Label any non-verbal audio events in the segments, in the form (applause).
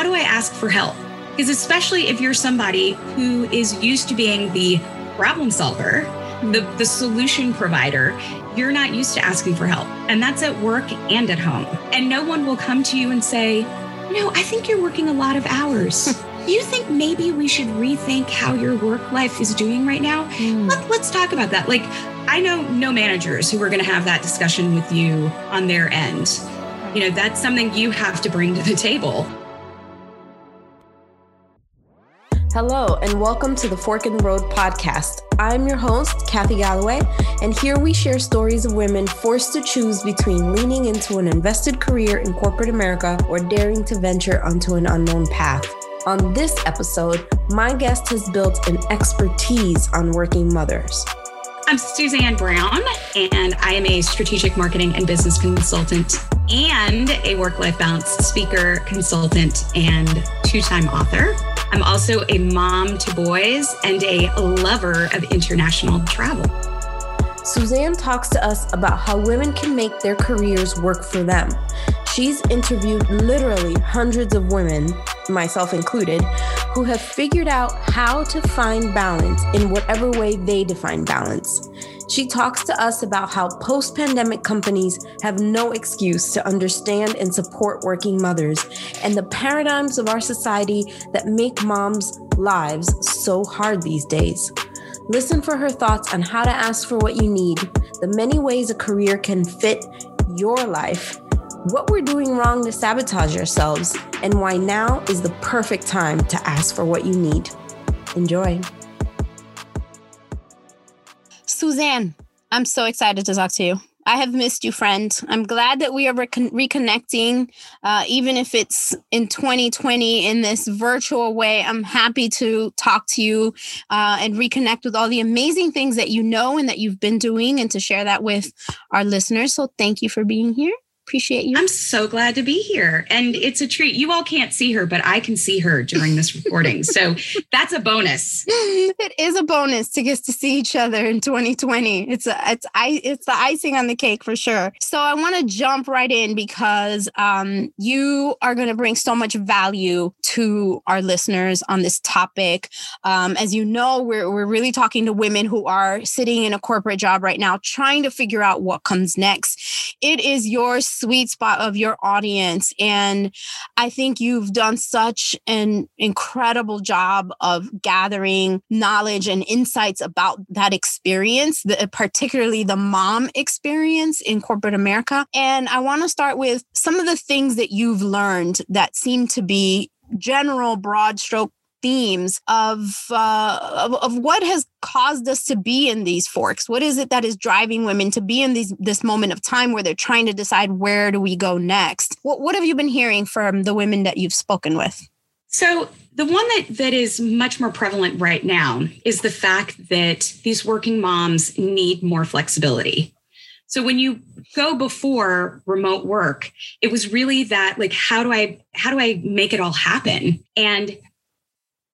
how do I ask for help? Because especially if you're somebody who is used to being the problem solver, the, the solution provider, you're not used to asking for help. And that's at work and at home. And no one will come to you and say, you know, I think you're working a lot of hours. Do (laughs) you think maybe we should rethink how your work life is doing right now? Mm. Let, let's talk about that. Like, I know no managers who are going to have that discussion with you on their end. You know, that's something you have to bring to the table. Hello, and welcome to the Fork in the Road podcast. I'm your host, Kathy Galloway, and here we share stories of women forced to choose between leaning into an invested career in corporate America or daring to venture onto an unknown path. On this episode, my guest has built an expertise on working mothers. I'm Suzanne Brown, and I am a strategic marketing and business consultant and a work life balance speaker, consultant, and two time author. I'm also a mom to boys and a lover of international travel. Suzanne talks to us about how women can make their careers work for them. She's interviewed literally hundreds of women, myself included, who have figured out how to find balance in whatever way they define balance. She talks to us about how post pandemic companies have no excuse to understand and support working mothers and the paradigms of our society that make moms' lives so hard these days. Listen for her thoughts on how to ask for what you need, the many ways a career can fit your life, what we're doing wrong to sabotage ourselves, and why now is the perfect time to ask for what you need. Enjoy. Suzanne, I'm so excited to talk to you. I have missed you, friend. I'm glad that we are recon- reconnecting, uh, even if it's in 2020 in this virtual way. I'm happy to talk to you uh, and reconnect with all the amazing things that you know and that you've been doing and to share that with our listeners. So, thank you for being here appreciate you. I'm so glad to be here. And it's a treat. You all can't see her, but I can see her during this recording. (laughs) so that's a bonus. It is a bonus to get to see each other in 2020. It's a, it's I it's the icing on the cake for sure. So I want to jump right in because um, you are going to bring so much value to our listeners on this topic. Um, as you know, we're we're really talking to women who are sitting in a corporate job right now, trying to figure out what comes next. It is your sweet spot of your audience. And I think you've done such an incredible job of gathering knowledge and insights about that experience, the, particularly the mom experience in corporate America. And I want to start with some of the things that you've learned that seem to be general broad stroke themes of, uh, of, of what has caused us to be in these forks. What is it that is driving women to be in these this moment of time where they're trying to decide where do we go next? What what have you been hearing from the women that you've spoken with? So the one that that is much more prevalent right now is the fact that these working moms need more flexibility. So when you go before remote work, it was really that like how do I how do I make it all happen? And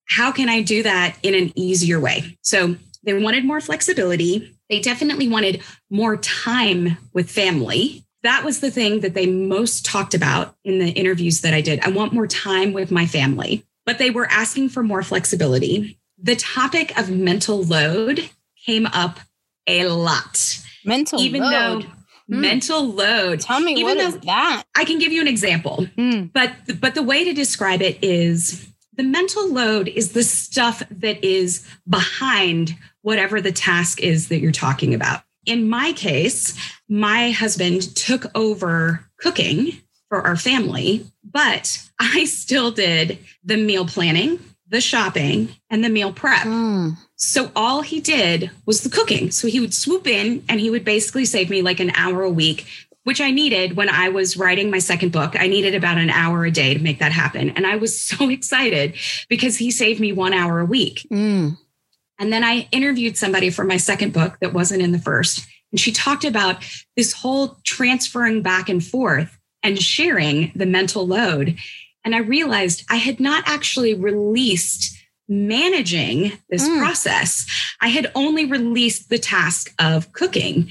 how can I do that in an easier way? So they wanted more flexibility. They definitely wanted more time with family. That was the thing that they most talked about in the interviews that I did. I want more time with my family, but they were asking for more flexibility. The topic of mental load came up a lot. Mental even load. though Mm. mental load. Tell me Even what is that? I can give you an example, mm. but but the way to describe it is the mental load is the stuff that is behind whatever the task is that you're talking about. In my case, my husband took over cooking for our family, but I still did the meal planning, the shopping, and the meal prep. Mm. So all he did was the cooking. So he would swoop in and he would basically save me like an hour a week which I needed when I was writing my second book. I needed about an hour a day to make that happen. And I was (laughs) so excited because he saved me one hour a week. Mm. And then I interviewed somebody for my second book that wasn't in the first. And she talked about this whole transferring back and forth and sharing the mental load. And I realized I had not actually released managing this mm. process. I had only released the task of cooking,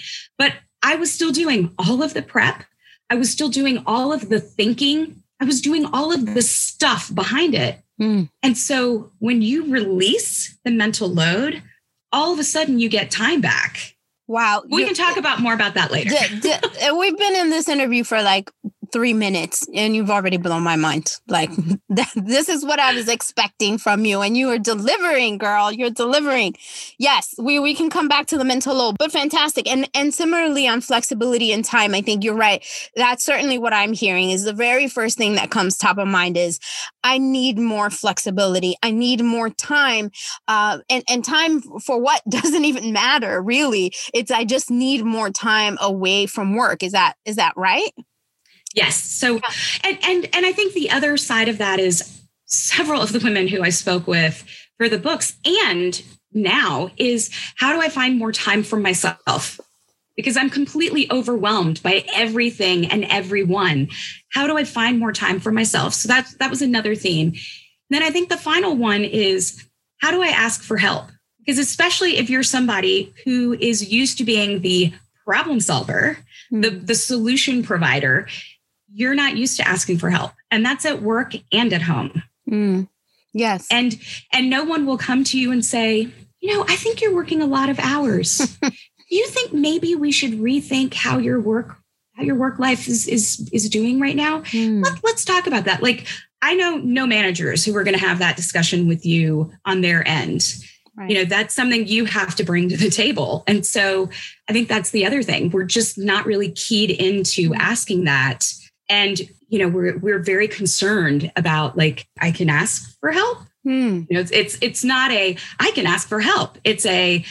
I was still doing all of the prep. I was still doing all of the thinking I was doing all of the stuff behind it. Mm. And so when you release the mental load, all of a sudden you get time back. Wow. We can talk about more about that later. (laughs) D- d- we've been in this interview for like three minutes and you've already blown my mind. Like, (laughs) this is what I was expecting from you. And you are delivering, girl. You're delivering. Yes, we, we can come back to the mental load, but fantastic. And, and similarly on flexibility and time, I think you're right. That's certainly what I'm hearing is the very first thing that comes top of mind is I need more flexibility. I need more time. Uh, and, and time for what (laughs) doesn't even matter, really. It's I just need more time away from work. Is that is that right? Yes. So, and and and I think the other side of that is several of the women who I spoke with for the books and now is how do I find more time for myself? Because I'm completely overwhelmed by everything and everyone. How do I find more time for myself? So that that was another theme. then I think the final one is how do I ask for help? Because especially if you're somebody who is used to being the problem solver, the, hmm. the solution provider, you're not used to asking for help and that's at work and at home mm. yes and and no one will come to you and say you know i think you're working a lot of hours do (laughs) you think maybe we should rethink how your work how your work life is is is doing right now mm. Let, let's talk about that like i know no managers who are going to have that discussion with you on their end Right. You know, that's something you have to bring to the table. And so I think that's the other thing. We're just not really keyed into hmm. asking that and you know we're we're very concerned about like i can ask for help. Hmm. you know it's, it's it's not a i can ask for help. It's a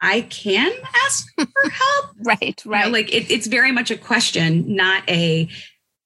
i can ask for (laughs) help? Right right you know, like it, it's very much a question not a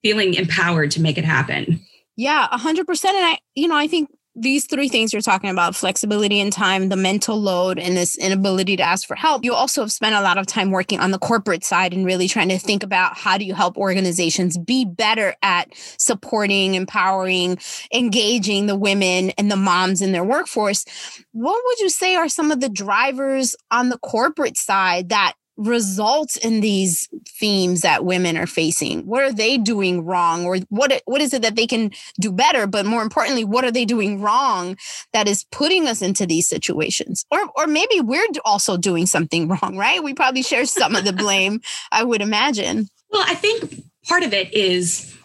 feeling empowered to make it happen. Yeah 100% and i you know i think these three things you're talking about flexibility in time, the mental load, and this inability to ask for help. You also have spent a lot of time working on the corporate side and really trying to think about how do you help organizations be better at supporting, empowering, engaging the women and the moms in their workforce. What would you say are some of the drivers on the corporate side that results in these themes that women are facing? What are they doing wrong? Or what what is it that they can do better? But more importantly what are they doing wrong that is putting us into these situations? Or or maybe we're also doing something (laughs) wrong right? We probably share some of the (laughs) blame i would imagine. Well i think part of it is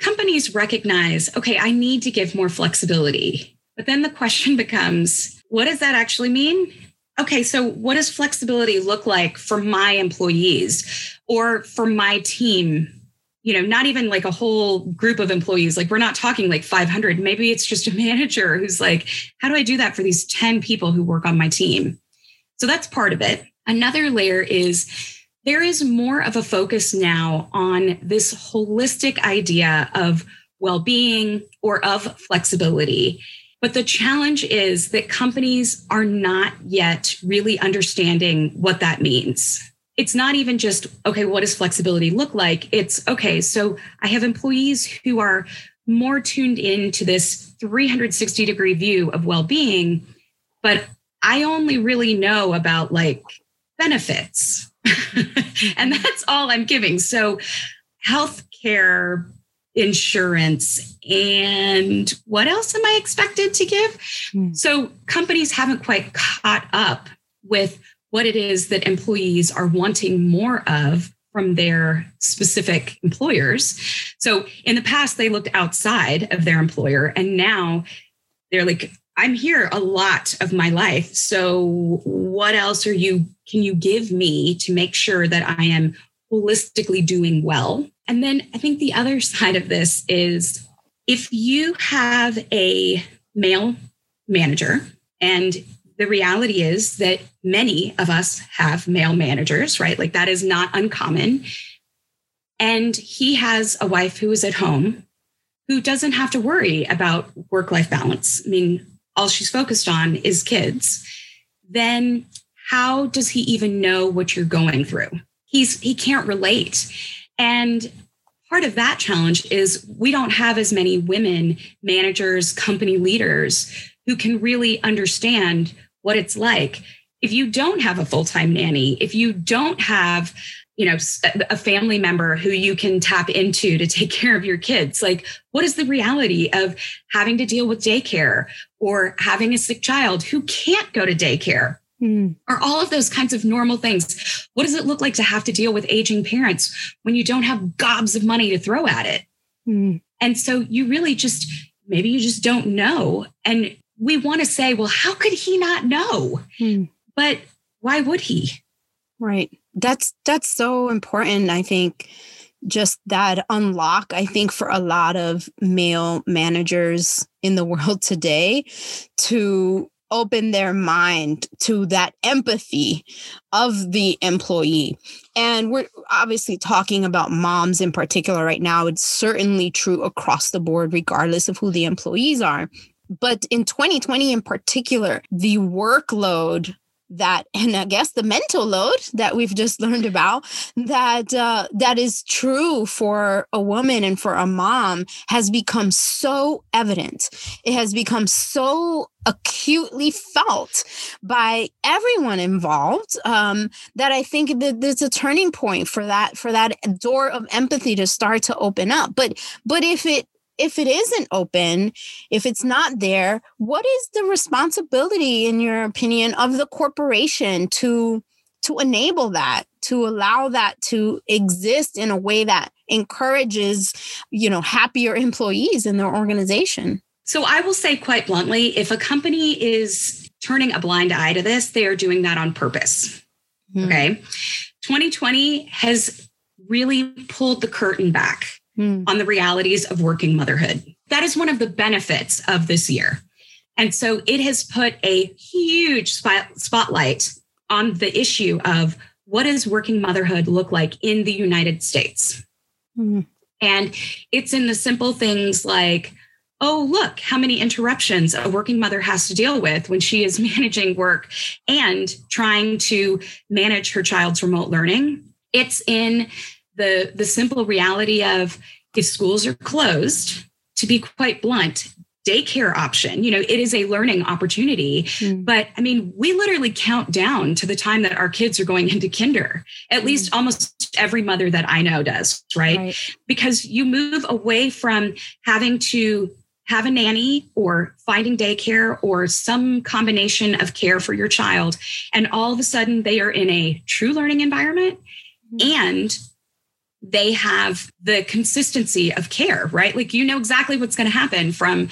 companies recognize okay i need to give more flexibility. But then the question becomes what does that actually mean okay, so what does flexibility look like for my employees or for my team? You know, not even like a whole group of employees. Like, we're not talking like 500. Maybe it's just a (laughs) manager who's like, how do I do that for these 10 people who work on my team? So that's part of it. Another layer is there is more of a focus now on this holistic idea of well being or of flexibility. But the challenge is that companies are not yet really understanding what that means. It's not even just, okay, what does flexibility look like? It's, okay, so I have employees who are more tuned into this 360 degree view of well being, but I only really know about like benefits. (laughs) and that's all I'm giving. So, healthcare insurance and what else am I expected to give? Mm. So companies haven't quite caught up with what it is that employees are wanting more of from their specific employers. So in the past, they looked outside of their employer, and now they're like, I'm here a lot of my life. So what else are you can you give me to make sure that I am holistically doing well? And then I think the other (laughs) side of this is if you have a male manager, and the reality is that many of us have male managers, right? Like that is not uncommon. And he has a wife who is at home who doesn't have to worry about work life balance. I mean, all she's focused on is kids. Then how does he even know what you're going through? He's he can't relate. And part of that challenge is we don't have as many women managers, company leaders who can really understand what it's like. If you don't have a full time nanny, if you don't have you know a family member who you can tap into to take (laughs) care of your kids like what is the reality of having to deal with daycare or having a sick child who can't go to daycare mm. or all of those kinds of normal things what does it look like to have to deal with aging parents when you don't have gobs of money to throw at it mm. and so you really just maybe you just don't know and we want to say well how could he not know mm. but why would he right that's that's so important i think just that unlock i think for a lot of male managers in the (laughs) world today to open their mind to that empathy of the employee. And we're obviously talking about moms in particular right now. It's certainly true across the board regardless of who the employees are. But in 2020 in particular the workload that (laughs) and i guess the mental load that we've just learned about that uh, that is true for a woman and for a mom has become so evident. It has become so acutely felt by everyone involved um, that i think that there's a turning point for that for that door of empathy to start to open up. But but if it if it isn't open, if it's not there, what is the responsibility, in your opinion, of the corporation to to enable that, to allow that to exist in a way that encourages, you know, happier employees in their organization? So I will say quite bluntly, if a company is turning a blind eye to this, they are doing that on purpose. Mm. Okay. 2020 has really pulled the curtain back mm. on the realities of working motherhood. That is one of the benefits of this year. And so it has put a huge spot, spotlight on the issue of what does working motherhood look like in the United States? Mm. And it's in the simple things like, oh, look, how many interruptions a working mother has to deal with when she is (laughs) managing work and trying to manage her child's remote learning. It's in the the simple reality of if schools are closed, to be quite blunt, daycare option you know it is a learning opportunity mm. but i mean we literally count down to the time that our kids are going into kinder at mm. least almost every mother that i know does right? right because you move away from having to have a nanny or finding daycare or some combination of care for your child and all of a sudden they are in a true learning environment mm. and they have the consistency of care, right? Like you know exactly what's going to happen from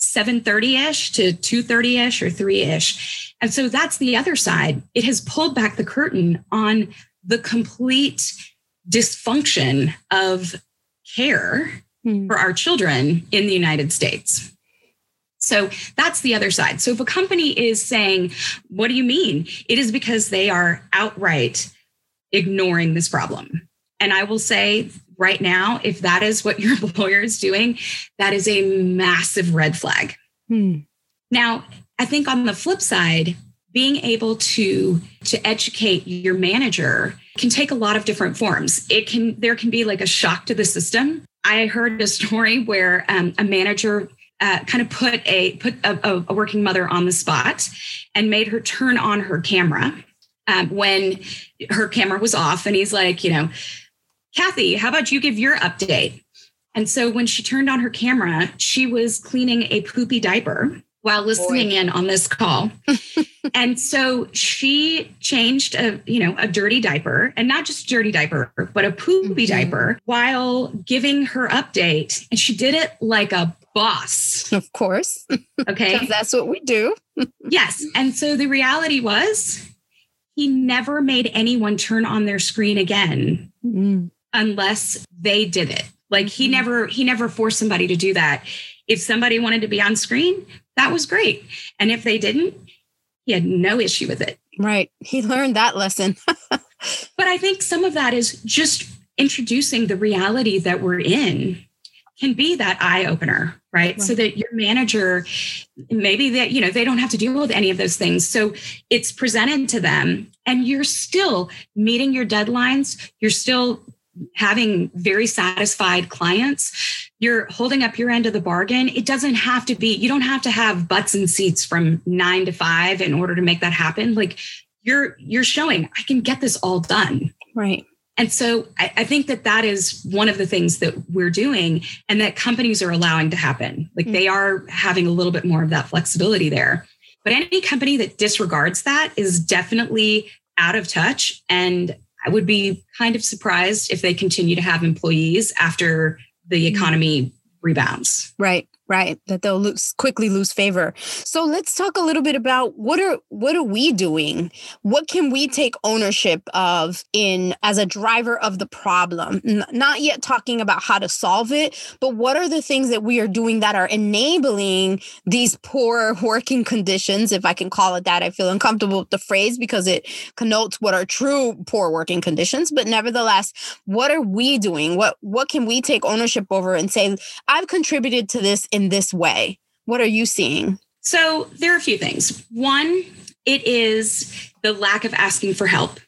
7:30ish to 2:30ish or 3ish. And so that's the other side. It has pulled back the curtain on the complete dysfunction of care hmm. for our children in the United States. So that's the other side. So if a company is saying, What do you mean? It is because they are outright ignoring this problem. And I will say right now, if that is what your (laughs) employer is doing, that is a massive red flag. Hmm. Now, I think on the flip side, being able to to educate your manager can take a lot of different forms. It can there can be like a shock to the system. I heard a (laughs) story where um, a manager uh, kind of put a put a, a, working mother on the spot and made her turn on her camera um, when her camera was off, and he's like, you know, Kathy, how about you give your update? And so when she turned on her camera, she was cleaning a poopy diaper while listening Boy. in on this call. (laughs) and so she changed a, you know, a dirty diaper and not just a dirty diaper, but a poopy mm-hmm. diaper while giving her update. And she did it like a boss. Of course. (laughs) Okay. that's what we do. (laughs) yes. And so the reality was he never made anyone turn on their screen again. Mm unless they did it. Like he mm-hmm. never he never forced somebody to do that. If somebody wanted to be on screen, that was great. And if they didn't, he had no issue with it. Right. He learned that lesson. (laughs) but I think some of that is just introducing the reality that we're in can be that eye opener, right? right? So that your manager, maybe that, you know, they don't have to deal with any of those things. So it's presented to them and you're still meeting your deadlines. You're still having very satisfied clients you're holding up your end of the bargain it doesn't have to be you don't have to have butts and seats from 9 to 5 in order to make that happen like you're you're showing i can get this all done right And so I, I, think that that is one of the things that we're doing and that companies are allowing to happen. Like mm-hmm. they are having a little bit more of that flexibility there. But any company that disregards that is definitely out of touch. And I would be kind of surprised if they continue to have employees after the mm-hmm. economy rebounds. Right right that they'll lose quickly lose favor. So let's talk a little bit about what are what are we doing? What can we take ownership of in as a driver of the problem? N- not yet talking about how to solve it but what are the things that we are doing that are enabling these poor working conditions if i can call it that? I feel uncomfortable with the phrase because it connotes what are true poor working conditions but nevertheless what are we doing? What what can we take ownership over and say i've contributed to this in this way? What are you seeing? So there are a few things. One, it is the lack of asking for help.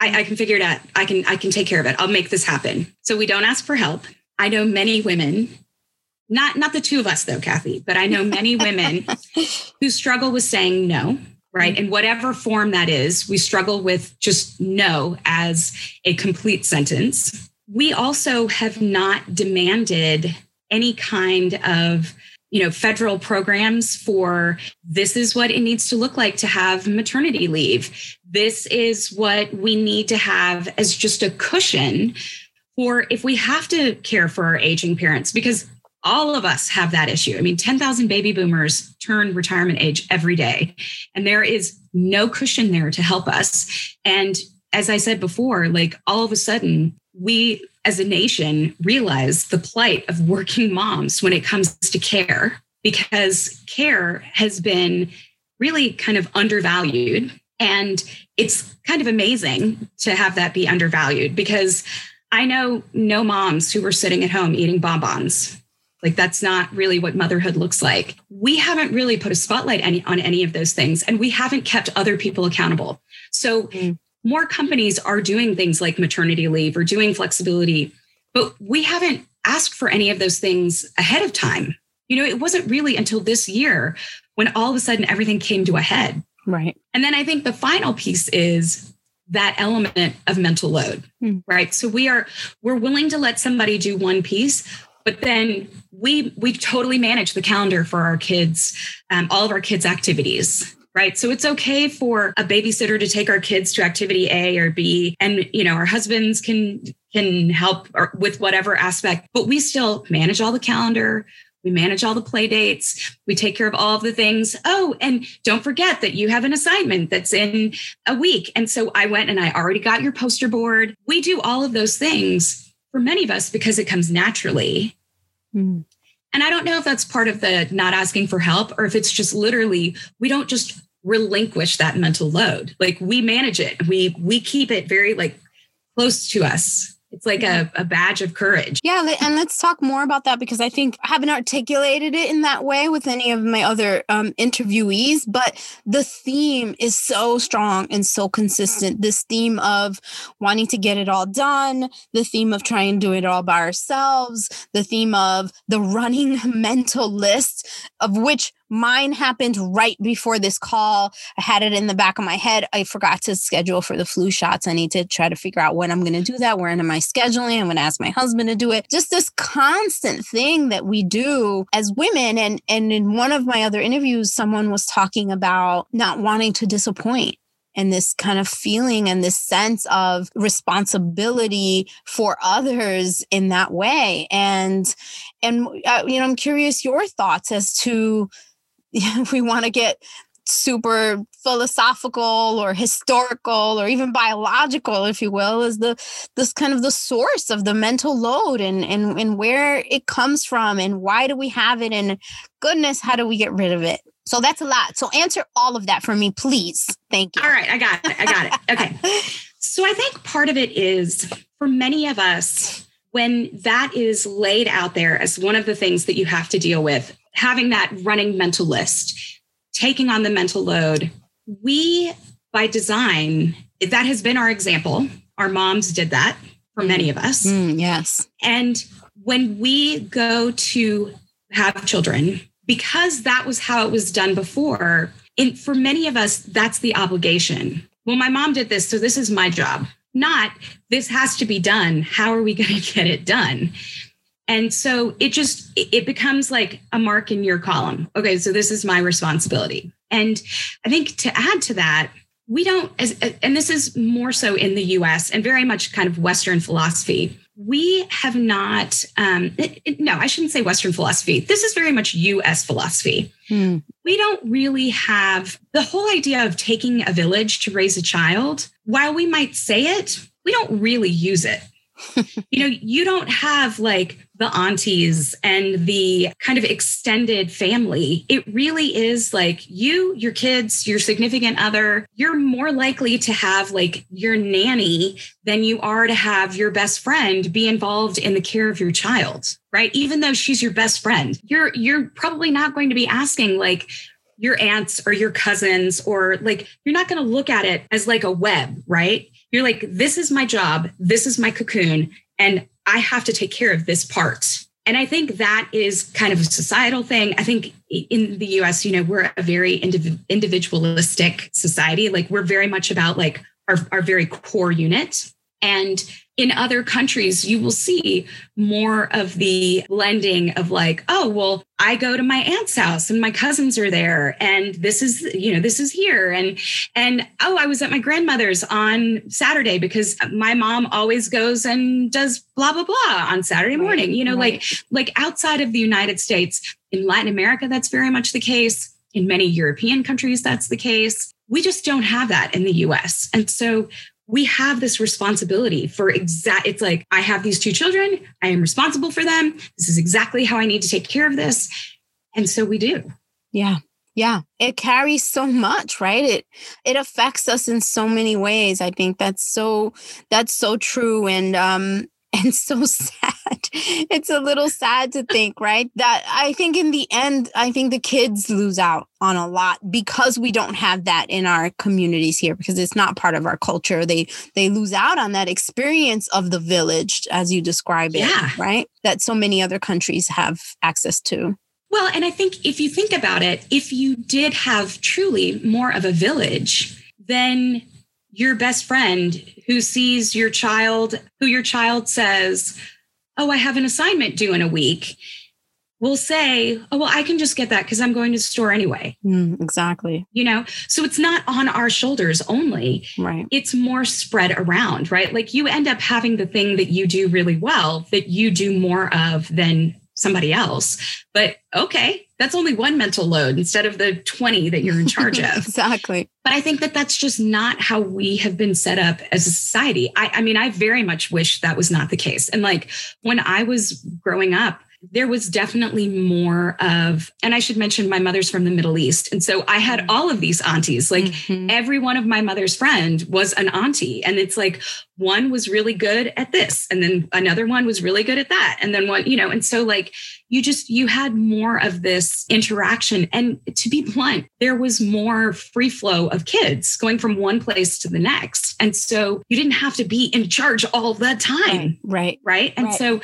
I, I, can figure it out. I can I can take care of it. I'll make this happen. So we don't ask for help. I know many women, not not the two of us though, Kathy, but I know many (laughs) women who struggle with saying no, right? Mm-hmm. In whatever form that is, we struggle with just no as a complete sentence. We also have not demanded any kind of you know federal programs for this is what it needs to look like to have maternity leave this is what we need to have as just a cushion for if we have to care for our aging parents because all of us have that issue. I mean, 10,000 baby boomers turn retirement age every day, and there is no cushion there to help us. And as I said before, like all of a sudden, we as a nation realize the plight of working moms when it comes to care because care has been really kind of undervalued. And it's kind of amazing to have that be undervalued because i know no moms who were sitting at home eating bonbons. Like that's not really what motherhood looks like. We haven't really put a spotlight any, on any of those things and we haven't kept other people accountable. So mm more companies are doing things like maternity leave or doing flexibility, but we haven't asked for any of those things ahead of time. You know, it wasn't really until this year when all of a sudden everything came to a head. Right. And then I think the final piece is that element of mental load, mm. right? So we are we're willing to let somebody do one piece, but then we we totally manage the calendar for our kids, um, all of our kids' activities right? So it's okay for a babysitter to take our kids to activity A or B, and you know our husbands can can help with whatever aspect, but we still manage all the calendar. We manage all the play dates. We take care of all of the things. Oh, and don't forget that you have an assignment that's in a week. And so I went and I already got your poster board. We do all of those things for many of us because it comes naturally. Mm. And I don't know if that's part of the not asking for help or if it's just literally we don't just relinquish that mental load. Like we manage it. We we keep it very like close to us it's like a, a badge of courage. Yeah. And let's talk more about that because I think I haven't articulated it in that way with any of my other um, interviewees, but the theme is so strong and so consistent. This theme of wanting to get it all done, the theme of trying to do it all by ourselves, the theme of the running (laughs) mental list, of which mine happened right before this call. I had it in the back of my head. I forgot to schedule for the flu shots. I need to try to figure out when I'm going to do that. Where am I scheduling? I'm going to ask my husband to do it. Just this constant thing that we do as women. And, and in one of my other interviews, someone was talking about not wanting to disappoint and this kind of feeling and this sense of responsibility for others in that way and and uh, you know i'm curious your thoughts as to (laughs) we want to get super philosophical or historical or even biological if you will is the this kind of the source of the mental load and and and where it comes from and why do we have it and goodness how do we get rid of it? So that's a lot. So answer all of that for me please. Thank you. All right i got it i got it. Okay. (laughs) So i think part of it is for many of us when that is laid out there as one of the things that you have to deal with having that running mental list, taking on the mental load. We, by design, that has been our example. Our moms did that for many of us. Mm, yes. And when we go to have children, because that was how it was done before, in, for many of us, that's the obligation. Well, my mom did this, so this is my job. not this has to be done. How are we going (laughs) to get it done? And so it just it becomes like a mark in your column. Okay, so this is my responsibility. And I think to add to that, we don't as and this is more so in the US and very much kind of western philosophy. We have not um it, no, I shouldn't say western philosophy. This is very much US philosophy. Hmm. We don't really have the whole idea of taking a village to raise a child. While we might say it, we don't really use it. (laughs) you know, you don't have like the aunties and the kind of extended family. It really is like you, your kids, your significant other, you're more likely to have like your nanny than you are to have your best friend be involved in the care of your child, right? Even though she's your best friend, you're you're probably not going to be asking like your aunts or your cousins or like you're not going to look at it as like a web, right? You're like this is my job, this is my cocoon and I have to take care of this part. And I think that is kind of a societal thing. I think in the US, you know, we're a very indiv- individualistic society. Like we're very much about like our, our very core unit. And in other countries, you will see more of the blending of like, oh, well, I go to my aunt's house and my cousins are there. And this is, you know, this is here. And, and oh, I was at my grandmother's on Saturday because my mom always goes and does blah, blah, blah on Saturday morning. You know, right. like, like outside of the United States, in Latin America, that's very much the case. In many European countries, that's the case. We just don't have that in the US. And so we have this responsibility for exact it's like i have these two children i am responsible for them this is exactly how i need to take care of this and so we do. Yeah yeah it carries so much right? It it affects us in so many ways. I think that's so that's so true and um and so (laughs) sad. It's a little sad to think, right? That I think in the end, I think the kids lose out on a lot because we don't have that in our communities here because it's not part of our culture. They they lose out on that experience of the village as you describe it, yeah. right? That so many other countries have access to. Well, and I think if you think about it, if you did have truly more of a village, then your best friend who sees your child, who your child says, Oh, I have an assignment due in a week, will say, Oh, well, I can just get that because I'm going to the store anyway. Mm, exactly. You know, so it's not on our shoulders only. Right. It's more spread around, right? Like you end up having the thing that you do really well that you do more of than somebody else. But okay, that's only one mental load instead of the 20 that you're in charge (laughs) of. exactly. But I think that that's just not how we have been set up as a society. I, I mean, I very much wish that was not the case. And like when I was growing up, there was definitely more of, and I should mention my mother's from the Middle East. And so I had mm-hmm. all of these aunties. Like mm-hmm. every one of my mother's friend was an auntie. And it's like one was really good at this, and then another one was really good at that. And then one, you know, and so like you just you had more of this interaction and to be blunt there was more free flow of kids going from one place to the next and so you didn't have to be in charge all the time right right, right? and right. so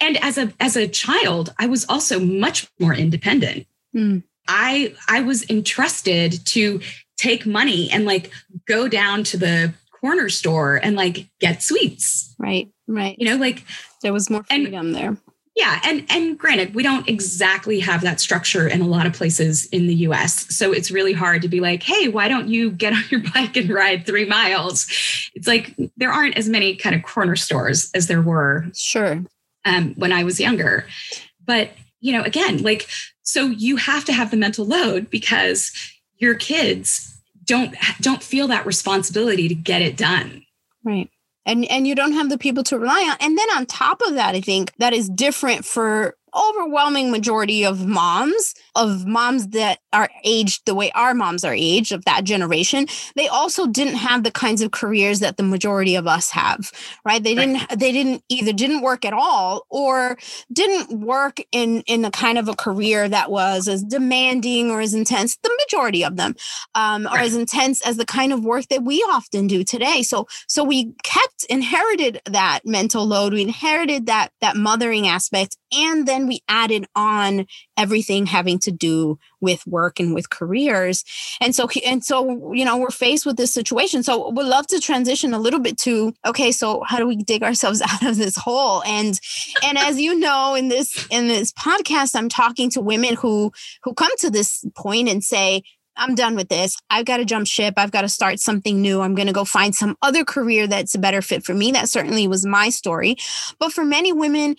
and as a as a child i was also much more independent mm. i i was entrusted to take money and like go down to the corner store and like get sweets right right you know like there was more freedom and, there yeah, and and granted, we don't exactly have that structure in a lot of places in the US. So it's really hard to be like, "Hey, why don't you get on your (laughs) bike and ride 3 miles?" It's like there aren't as many kind of corner stores as there were. Sure. Um, when I was younger. But, you know, again, like so you have to have the mental load because your kids don't don't feel that responsibility to get it done. Right and and you don't have the people to rely on and then on top of that i think that is different for overwhelming majority of moms of moms that are aged the way our moms are aged of that generation they also didn't have the kinds of careers that the majority of us have right? They didn't they didn't either didn't work at all or didn't work in in a kind of a career that was as demanding or as intense the majority of them um, right. are as intense as the kind of work that we often do today. So so we kept inherited that mental load we inherited that that mothering aspect and then we added on everything having to do with work and with careers. And so, and so, you know, we're faced with this situation. So we'd love to transition a little bit to, okay, so how do we dig ourselves (laughs) out of this hole? And, and as you know, in this, in this podcast, I'm talking to women who, who come to this point and say, I'm done with this. I've got to jump ship. I've got to start something new. I'm going to go find some other career that's a better fit for me. That certainly was my story. But for many women,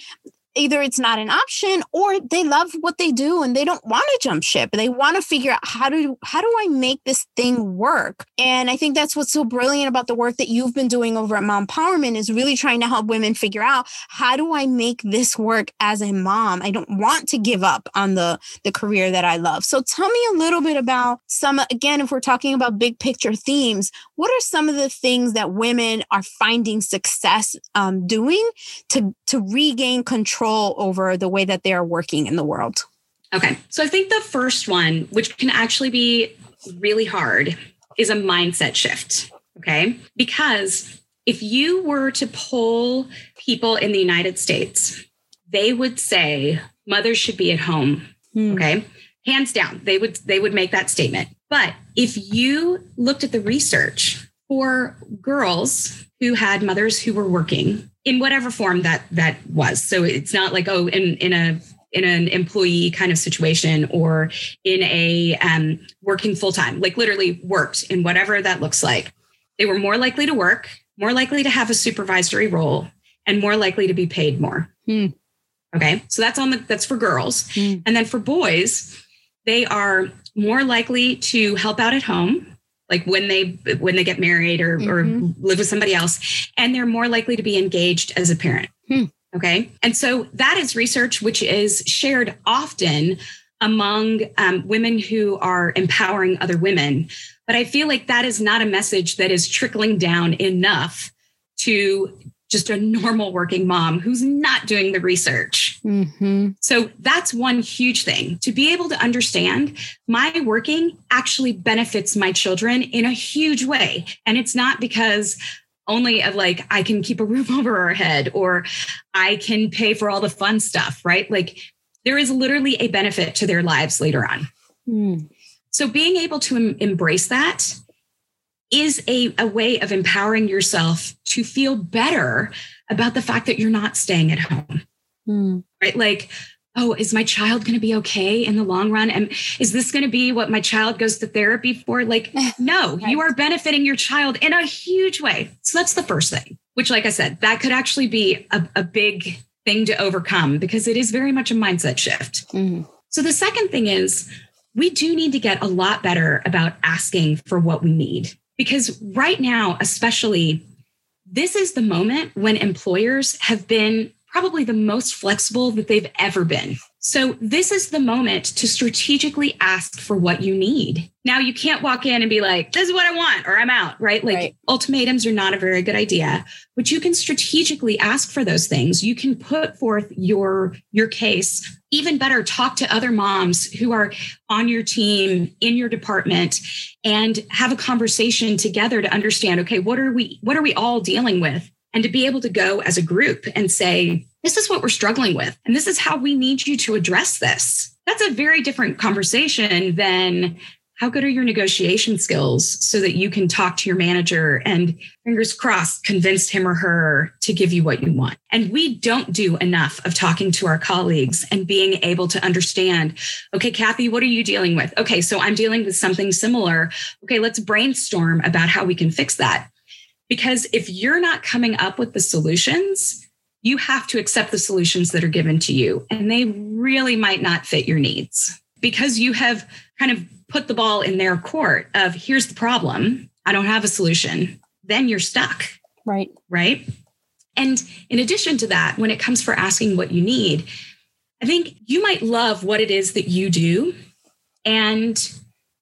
either it's not an option or they love what they do and they don't want to jump ship. They want to figure out how do how do i make this thing work? And i think that's what's so brilliant about the work that you've been doing over at Mompowerment is really trying to help women figure out how do i make this work as a mom? I don't want to give up on the the career that i love. So tell me a little bit about some again if we're talking about big picture themes what are some of the things that women are finding success um, doing to to regain control control over the way that they are working in the world? Okay. So I think the first one, which can actually be really hard, is a mindset shift. Okay. Because if you were to poll people in the United States, they would say mothers should be at home. Hmm. Okay. Hands down, they would they would make that statement. But if you looked at the research for girls who had mothers who were working in whatever form that that was. So it's not like oh in in a in an employee kind of situation or in a um, working full time, like literally worked in whatever that looks like. They were more likely to work, more likely to have a supervisory role, and more likely to be paid more. Hmm. Okay, so that's on the that's for girls, hmm. and then for boys, they are more likely to help out at home like when they when they get married or, mm-hmm. or live with somebody else and they're more likely to be engaged as a parent hmm. okay and so that is research which is shared often among um, women who are empowering other women but i feel like that is not a message that is trickling down enough to just a normal working mom who's not doing the research. Mm-hmm. So that's one huge thing to be able to understand my working actually benefits my children in a huge way. And it's not because only of like, I can keep a roof (laughs) over our head or I can pay for all the fun stuff, right? Like there is literally a benefit to their lives later on. Mm. So being able to em- embrace that is a, a way of empowering yourself to feel better about the fact that you're not staying at home. Mm. Right? Like, oh, is my child going to be okay in the long run? And is this going to be what my child goes to therapy for? Like, (sighs) no, right. you are benefiting your child in a huge way. So that's the first thing, which, like I said, that could actually be a, a big thing to overcome because it is very much a mindset shift. Mm. So the second thing is, we do need to get a lot better about asking for what we need. Because right now, especially, this is the moment when employers have been probably the most flexible that they've ever been. So, this is the moment to strategically ask for what you need. Now, you can't walk in and be like, this is what I want, or I'm out, right? Like, right. ultimatums are not a very good idea, but you can strategically ask for those things. You can put forth your, your case. Even better, talk to other moms who are on your team, in your department, and have a conversation together to understand, okay, what are we, what are we all dealing with? and to be able to go as a group and say, this is what we're struggling with, and this is how we need you to address this. That's a very different conversation than how good are your negotiation skills so that you can talk to your manager and fingers crossed convince him or her to give you what you want. And we don't do enough of talking to our colleagues and being able to understand okay kathy what are you dealing with? Okay so i'm dealing with something similar. Okay let's brainstorm about how we can fix that. Because if you're not coming up with the solutions, you have to accept the solutions that are given to you, and they really might not fit your needs because you have kind of put the ball in their court of here's the problem, I don't have a solution. Then you're stuck. Right. Right. And in addition to that, when it comes for asking what you need, I think you might love what it is that you do and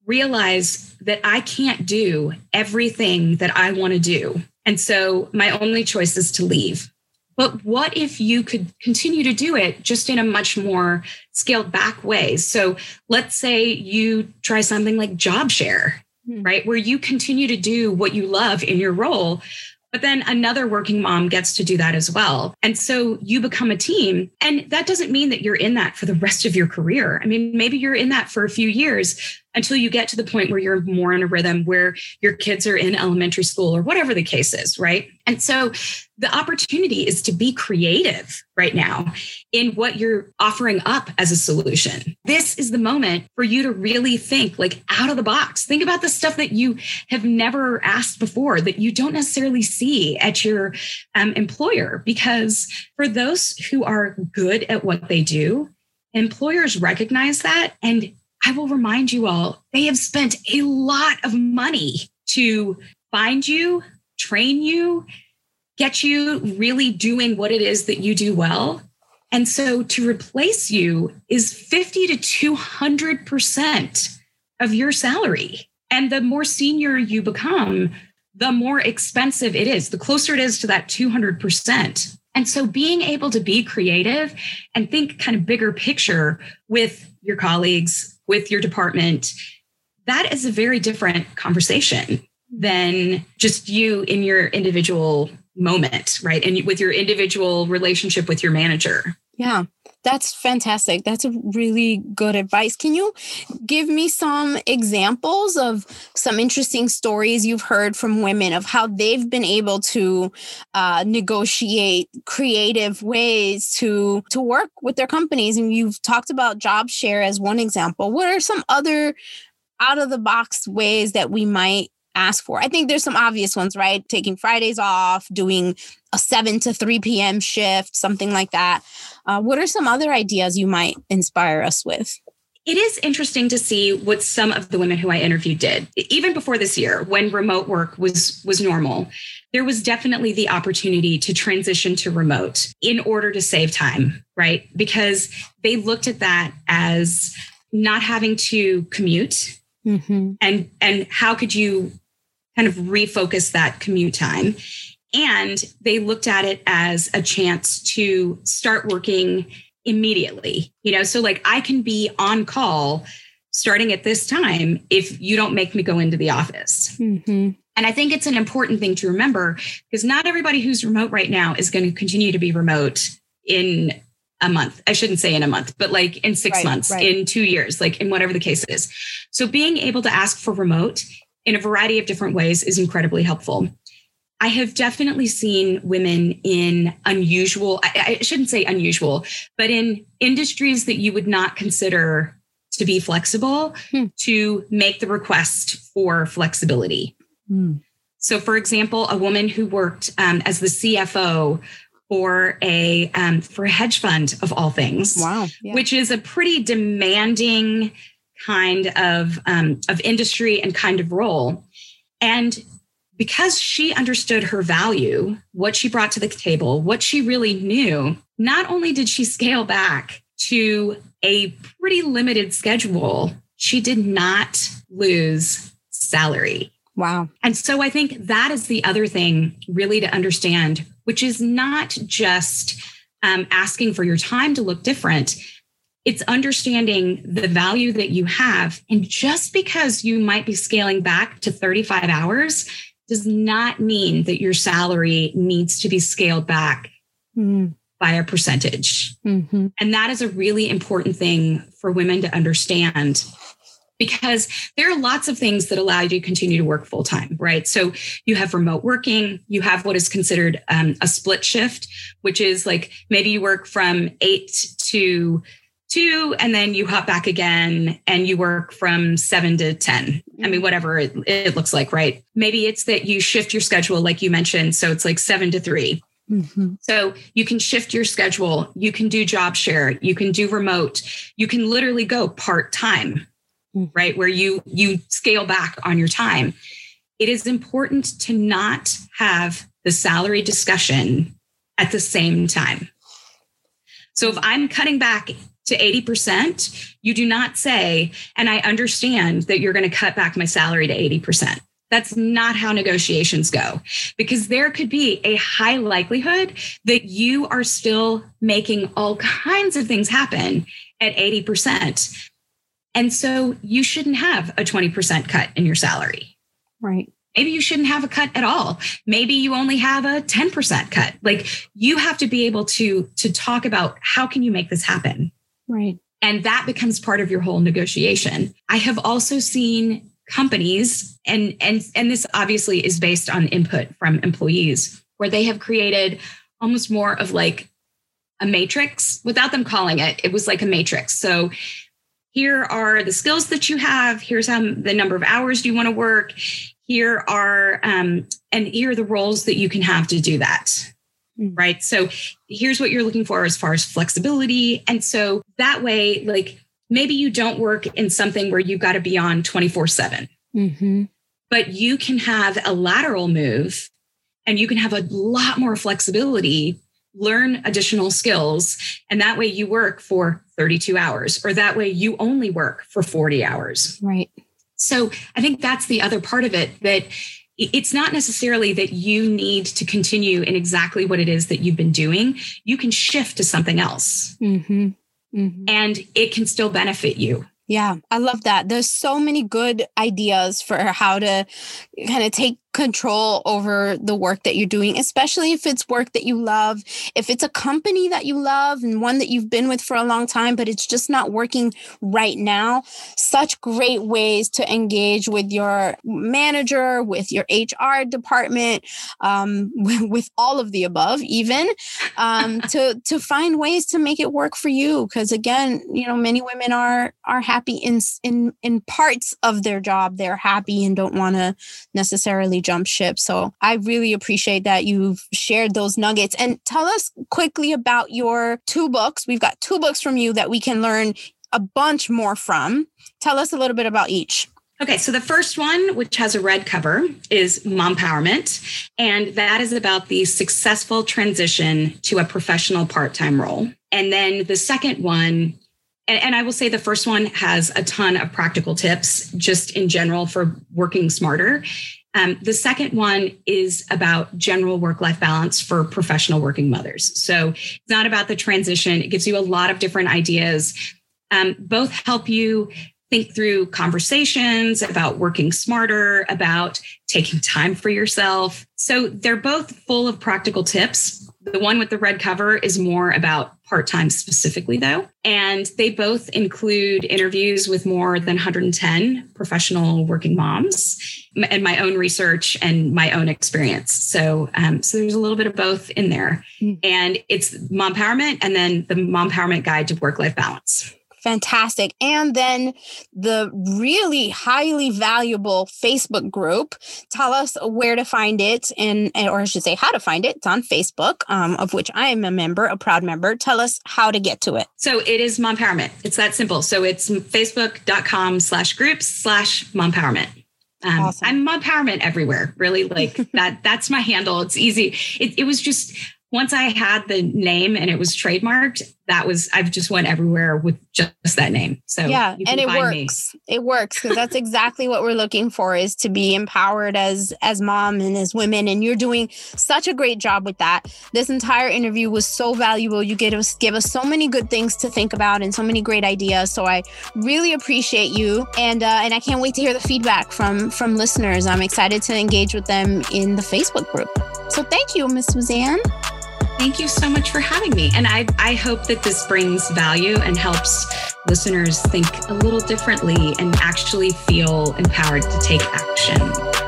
realize that I can't do everything that I want to do. And so my only choice is to leave. But what if you could continue to do it just in a much more scaled back way? So let's say you try something like job share, mm-hmm. right? Where you continue to do what you love in your role, but then another working mom gets to do that as well. And so you become a team. And that doesn't mean that you're in that for the rest of your career. I mean, maybe you're in that for a few years until you get to the point where you're more in a rhythm where your kids are in elementary school or whatever the case is, right? And so the opportunity is to be creative right now in what you're offering up as a solution. This is the moment for you to really think like out of the box. Think about the stuff that you have never asked before that you don't necessarily see at your um, employer. Because for those who are good at what they do, employers recognize that. And I will remind you all, they have spent a lot of money to find you, train you, get you really doing what it is that you do well. And so to replace you is 50 to 200% of your salary. And the more senior you become, the more expensive it is, the closer it is to that 200%. And so being able to be creative and think kind of bigger picture with your colleagues, with your department, that is a very different conversation than just you in your individual moment, right? And with your individual relationship with your manager. Yeah, that's fantastic. That's a really good advice. Can you give me some examples of some interesting stories you've heard from women of how they've been able to uh, negotiate creative ways to to work with their companies? And you've talked about job share as one example. What are some other out of the box ways that we might ask for. I think there's some obvious ones, right? Taking Fridays off, doing a 7 to 3 p.m. shift, something like that. Uh, what are some other ideas you might inspire us with? It is interesting to see what some of the women who I interviewed did. Even before this year, when remote work was was normal, there was definitely the opportunity to transition to remote in order to save time, right? Because they looked at that as not having to commute mm-hmm. and and how could you kind of refocus that commute time. And they looked at it as a chance to start working immediately. You know, so like I can be on call starting at this time if you don't make me go into the office. Mm-hmm. And I think it's an important thing to remember because not everybody who's remote right now is going to continue to be remote in a month. I shouldn't say in a month, but like in six right, months, right. in two years, like in whatever the case is. So being able to ask for remote in a variety of different ways is incredibly helpful. I have definitely seen women in unusual, I, I, shouldn't say unusual, but in industries that you would not consider to be flexible hmm. to make the request for flexibility. Hmm. So, for example, a woman who worked um, as the CFO for a um, for a hedge fund of all things, wow, yeah. which is a pretty demanding kind of um, of industry and kind of role and because she understood her value what she brought to the table what she really knew not only did she scale back to a pretty limited schedule she did not lose salary. Wow. And so i think that is the other thing really to understand which is not just um, asking for your time to look different. It's understanding the value that you have. And just because you might be scaling back to 35 hours does not mean that your salary needs to be scaled back mm. by a percentage. Mm-hmm. And that is a really important thing for women to understand because there are lots of things that allow you to continue to work full time, right? So you have remote working, you have what is considered um, a split shift, which is like maybe you work from eight to two and then you hop back again and you work from seven to 10. I mean, mm-hmm. whatever it, it, looks like, right? Maybe it's that you shift your schedule, like you mentioned. So it's like seven to 3 mm-hmm. So you can shift your schedule. You can do job share. You can do remote. You can literally go part time, mm-hmm. right? Where you you scale back on your time. It is important to not have the salary discussion at the same time. So if I'm cutting back to 80%, you do not say, and I understand that you're going to cut back my salary to 80%. That's not how negotiations go because there could be a high likelihood that you are still making all kinds of things happen at 80%. And so you shouldn't have a 20% cut in your salary. Right. maybe you shouldn't have a cut at all maybe you only have a 10% cut like you have to be able to to talk about how can you make this happen right. And that becomes part of your whole negotiation. I have also seen companies and and and this obviously is based on input from employees where they have created almost more of like a matrix without them calling it. It was like a matrix. So here are the skills that you have. Here's how the number of hours you want to work. Here are um, and here are the roles that you can have to do that. Right? So here's what you're looking for as far as flexibility. And so that way like maybe you don't work in something where you've got to be on 24 7 mm-hmm. but you can have a lateral move and you can have a lot more flexibility learn additional skills and that way you work for 32 hours or that way you only work for 40 hours. Right. So i think that's the other part of it that it's not necessarily that you need to continue in exactly what it is that you've been doing you can shift to something else mm-hmm. Mm-hmm. and it can still benefit you yeah, I love that. There's so many good ideas for how to kind of take control over the work that you're doing, especially if it's work that you love. If it's a company that you love and one that you've been with for a long time, but it's just not working right now, such great ways to engage with your manager, with your HR department, um, (laughs) with all of the above, even um, (laughs) to to find ways to make it work for you. Because again, you know, many women are are happy in in in parts of their job. They're happy and don't want to necessarily jump ship. So I really appreciate that you've shared those nuggets. And tell us quickly about your two books. We've got two books from you that we can learn a bunch more from. Tell us a little bit about each. Okay, so the first one, which has a red cover, is Mom Mompowerment. And that is about the successful transition to a professional part time role. And then the second one, and, I will say the first one has a ton of practical tips just in general for working smarter. Um, the second one is about general work life balance for professional working mothers. So it's not about the transition, it gives you a lot of different ideas. Um, both help you think through conversations about working smarter, about taking time for yourself. So they're both full of practical tips. The one with the red cover is more about part time specifically, though. And they both include interviews with more than 110 professional working moms and my own research and my own experience. So, um, so there's a little bit of both in there. Mm. And it's mom Mompowerment and then the mom Mompowerment Guide to Work Life Balance fantastic. And then the really highly valuable Facebook group. Tell us where to find it, and or I should say how to find it. It's on Facebook, um, of which I am a member, a proud member. Tell us how to get to it. So it is Mompowerment. It's that simple. So it's facebook.com slash groups slash Mompowerment. Um, awesome. I'm Mompowerment everywhere. Really, (laughs) like that. That's my handle. It's easy. It, it was just once I had the name and it was trademarked, that was I've just went everywhere with just that name. So yeah, and it works. Me. It works because that's exactly what we're looking for is to be empowered as as mom and as women. And you're doing such a great job with that. This entire interview was so valuable. You get us give us so many good things to think about and so many great ideas. So I really appreciate you, and uh, and I can't wait to hear the feedback from from listeners. I'm excited to engage with them in the Facebook group. So thank you, Miss Suzanne. Thank you so much for having me. And I, I hope that this brings value and helps listeners think a little differently and actually feel empowered to take action.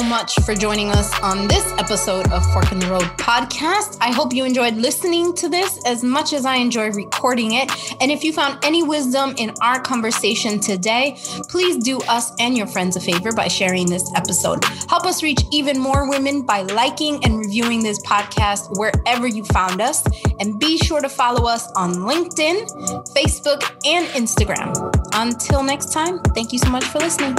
So much for joining us on this episode of Fork in the Road podcast. I hope you enjoyed listening to this as much as I enjoyed recording it. And if you found any wisdom in our conversation today, please do us and your friends a favor by sharing this episode. Help us reach even more women by liking and reviewing this podcast wherever you found us. And be sure to follow us on LinkedIn, Facebook, and Instagram. Until next time, thank you so much for listening.